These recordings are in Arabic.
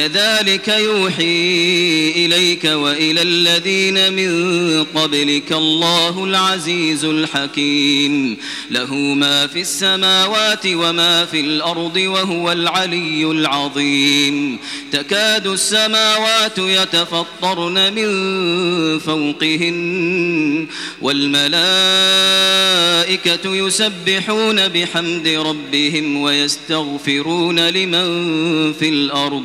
كذلك يوحي إليك وإلى الذين من قبلك الله العزيز الحكيم. له ما في السماوات وما في الأرض وهو العلي العظيم. تكاد السماوات يتفطرن من فوقهن والملائكة يسبحون بحمد ربهم ويستغفرون لمن في الأرض.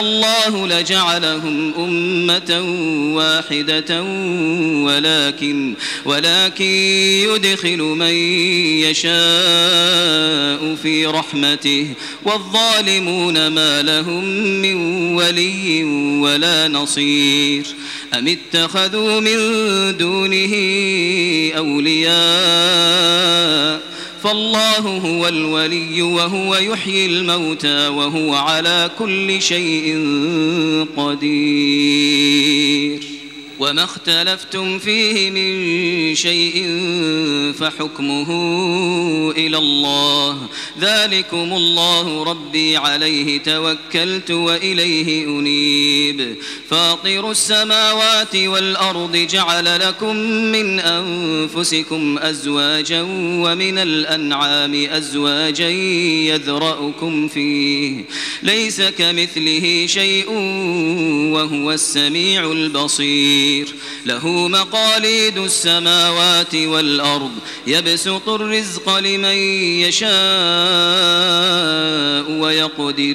الله لجعلهم أمة واحدة ولكن ولكن يدخل من يشاء في رحمته. والظالمون ما لهم من ولي ولا نصير. أم اتخذوا من دونه أولياء؟ فالله هو الولي وهو يحيي الموتى وهو على كل شيء قدير. وما اختلفتم فيه من شيء فحكمه إلى الله. ذلكم الله ربي عليه توكلت وإليه أنيب. فاطر السماوات والأرض جعل لكم من أنفسكم أزواجا ومن الأنعام أزواجا يذرأكم فيه. ليس كمثله شيء وهو السميع البصير. بصير له مقاليد السماوات والأرض. يبسط الرزق لمن يشاء ويقدر.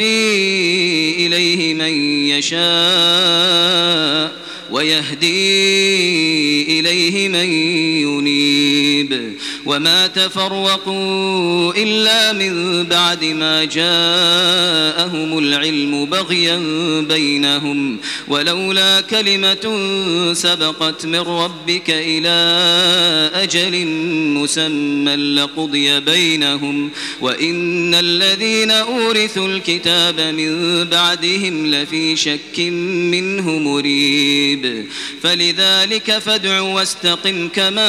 إليه من يشاء ويهدي إليه من ينيب. وما تفرقوا إلا من بعد ما جاءهم العلم بغيا بينهم ولولا كلمة سبقت من ربك إلى أجل مسمى لقضي بينهم وإن الذين أورثوا الكتاب من بعدهم لفي شك منه مريب فلذلك فادع واستقم كما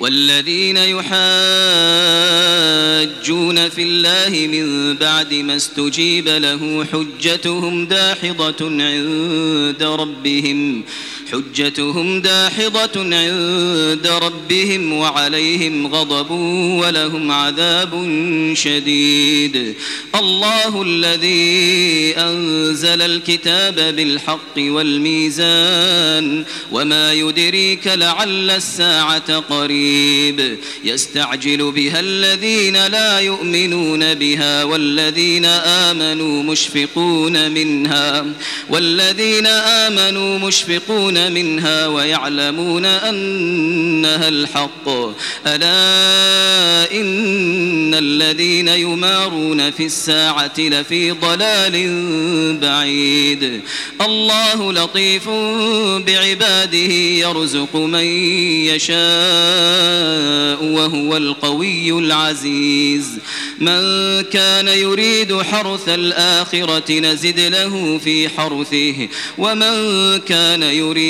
والذين يحاجون في الله من بعد ما استجيب له حجتهم داحضة عند ربهم حجتهم داحضة عند ربهم وعليهم غضب ولهم عذاب شديد. الله الذي أنزل الكتاب بالحق والميزان وما يدريك لعل الساعة قريب. يستعجل بها الذين لا يؤمنون بها والذين آمنوا مشفقون منها والذين آمنوا مشفقون منها ويعلمون أنها الحق. ألا إن الذين يمارون في الساعة لفي ضلال بعيد. الله لطيف بعباده يرزق من يشاء وهو القوي العزيز. من كان يريد حرث الآخرة نزد له في حرثه ومن كان يريد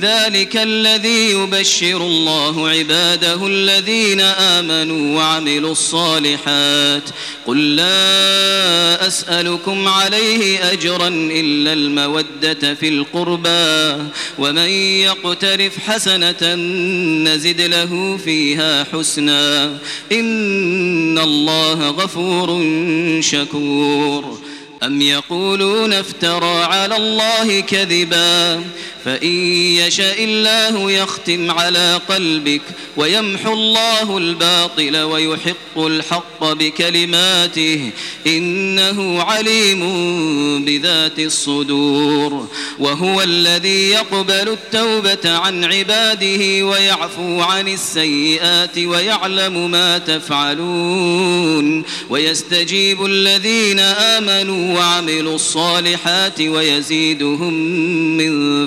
ذلك الذي يبشر الله عباده الذين آمنوا وعملوا الصالحات. قل لا أسألكم عليه أجرا إلا المودة في القربى ومن يقترف حسنة نزد له فيها حسنا. إن الله غفور شكور. أم يقولون افترى على الله كذبا؟ فإن يشاء الله يختم على قلبك ويمحو الله الباطل ويحق الحق بكلماته إنه عليم بذات الصدور وهو الذي يقبل التوبة عن عباده ويعفو عن السيئات ويعلم ما تفعلون ويستجيب الذين آمنوا وعملوا الصالحات ويزيدهم من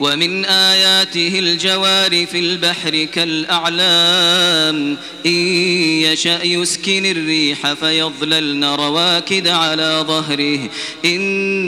ومن آياته الجوار في البحر كالأعلام. إن يشأ يسكن الريح فيظللن رواكد على ظهره. إن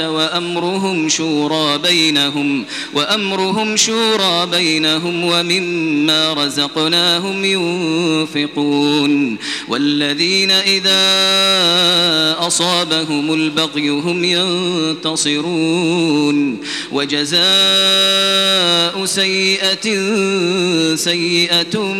وأمرهم شورى بينهم وأمرهم شورى بينهم ومما رزقناهم ينفقون والذين إذا أصابهم البغي هم ينتصرون وجزاء سيئة سيئة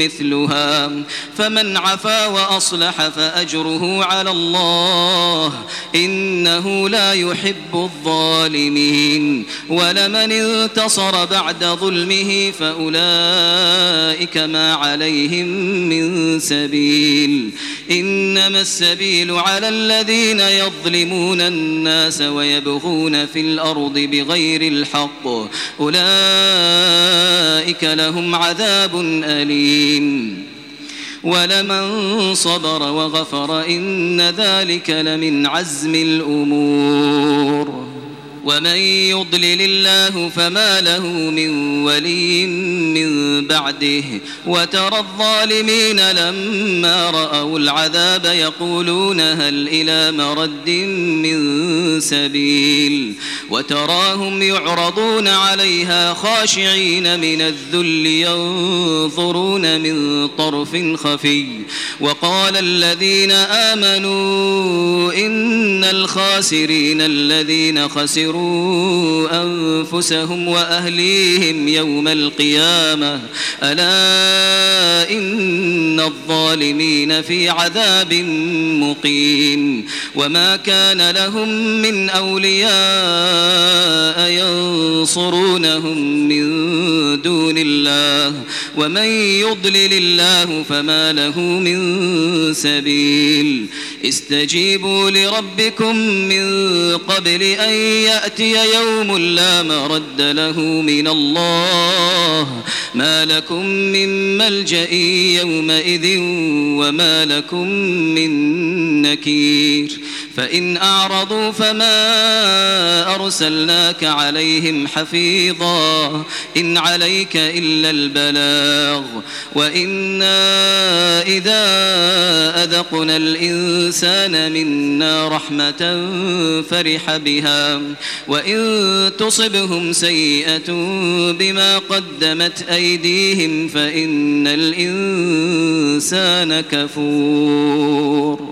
مثلها. فمن عفا وأصلح فأجره على الله. إنه لا يحب الظالمين. ولمن انتصر بعد ظلمه فأولئك ما عليهم من سبيل. إنما السبيل على الذين يظلمون الناس ويبغون في الأرض بغير الحق. أولئك لهم عذاب أليم. ولمن صبر وغفر إن ذلك لمن عزم الأمور. ومن يضلل الله فما له من ولي من بعده. وترى الظالمين لما رأوا العذاب يقولون هل إلى مرد من سبيل. وتراهم يعرضون عليها خاشعين من الذل ينظرون من طرف خفي. وقال الذين آمنوا إن الخاسرين الذين خسروا خسروا أنفسهم وأهليهم يوم القيامة. ألا إن الظالمين في عذاب مقيم وما كان لهم من أولياء ينصرونهم من دون الله ومن يضلل الله فما له من سبيل استجيبوا لربكم من قبل أن يأتي يوم لا مرد له من الله ما لكم من ملجأ يومئذ وما لكم من نكير. فإن أعرضوا فما أرسلناك عليهم حفيظا إن عليك إلا البلاغ وإنا إذا أذقنا الإنسان منا رحمة فرح بها وإن تصبهم سيئة بما قدمت أيديهم فإن الإنسان كفور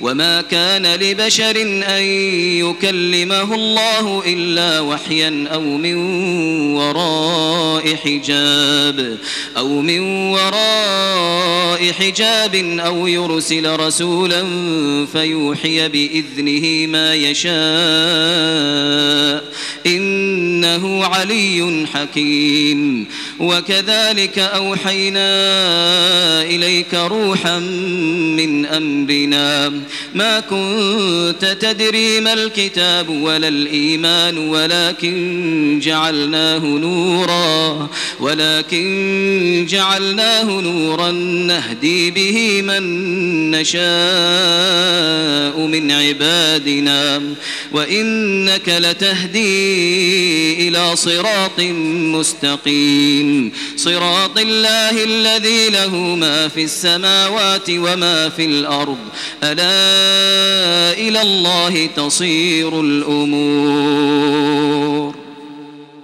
وما كان لبشر أن يكلمه الله إلا وحيا أو من وراء حجاب أو من وراء حجاب أو يرسل رسولا فيوحي بإذنه ما يشاء إنه علي حكيم وكذلك أوحينا إليك روحا من أمرنا ما كنت تدري ما الكتاب ولا الإيمان ولكن جعلناه نورا ولكن جعلناه نورا نهدي به من نشاء من عبادنا. وإنك لتهدي إلى صراط مستقيم. صراط الله الذي له ما في السماوات وما في الأرض. ألا إلى الله تصير الأمور.